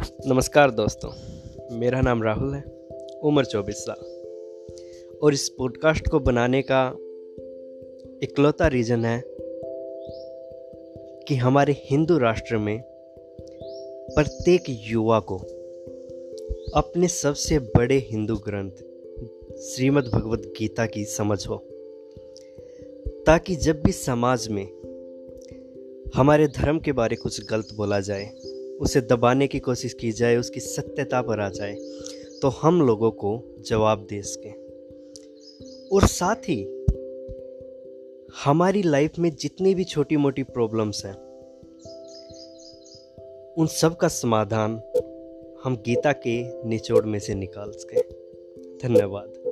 नमस्कार दोस्तों, मेरा नाम राहुल है, उम्र 24 साल। और इस पॉडकास्ट को बनाने का इकलौता रीज़न है कि हमारे हिंदू राष्ट्र में प्रत्येक युवा को अपने सबसे बड़े हिंदू ग्रंथ श्रीमद् भगवत गीता की समझ हो, ताकि जब भी समाज में हमारे धर्म के बारे कुछ गलत बोला जाए उसे दबाने की कोशिश की जाए, उसकी सत्यता पर आ जाए तो हम लोगों को जवाब दे सकें। और साथ ही, हमारी लाइफ में जितनी भी छोटी मोटी प्रॉब्लम्स हैं, उन सब का समाधान हम गीता के निचोड़ में से निकाल सकें। धन्यवाद।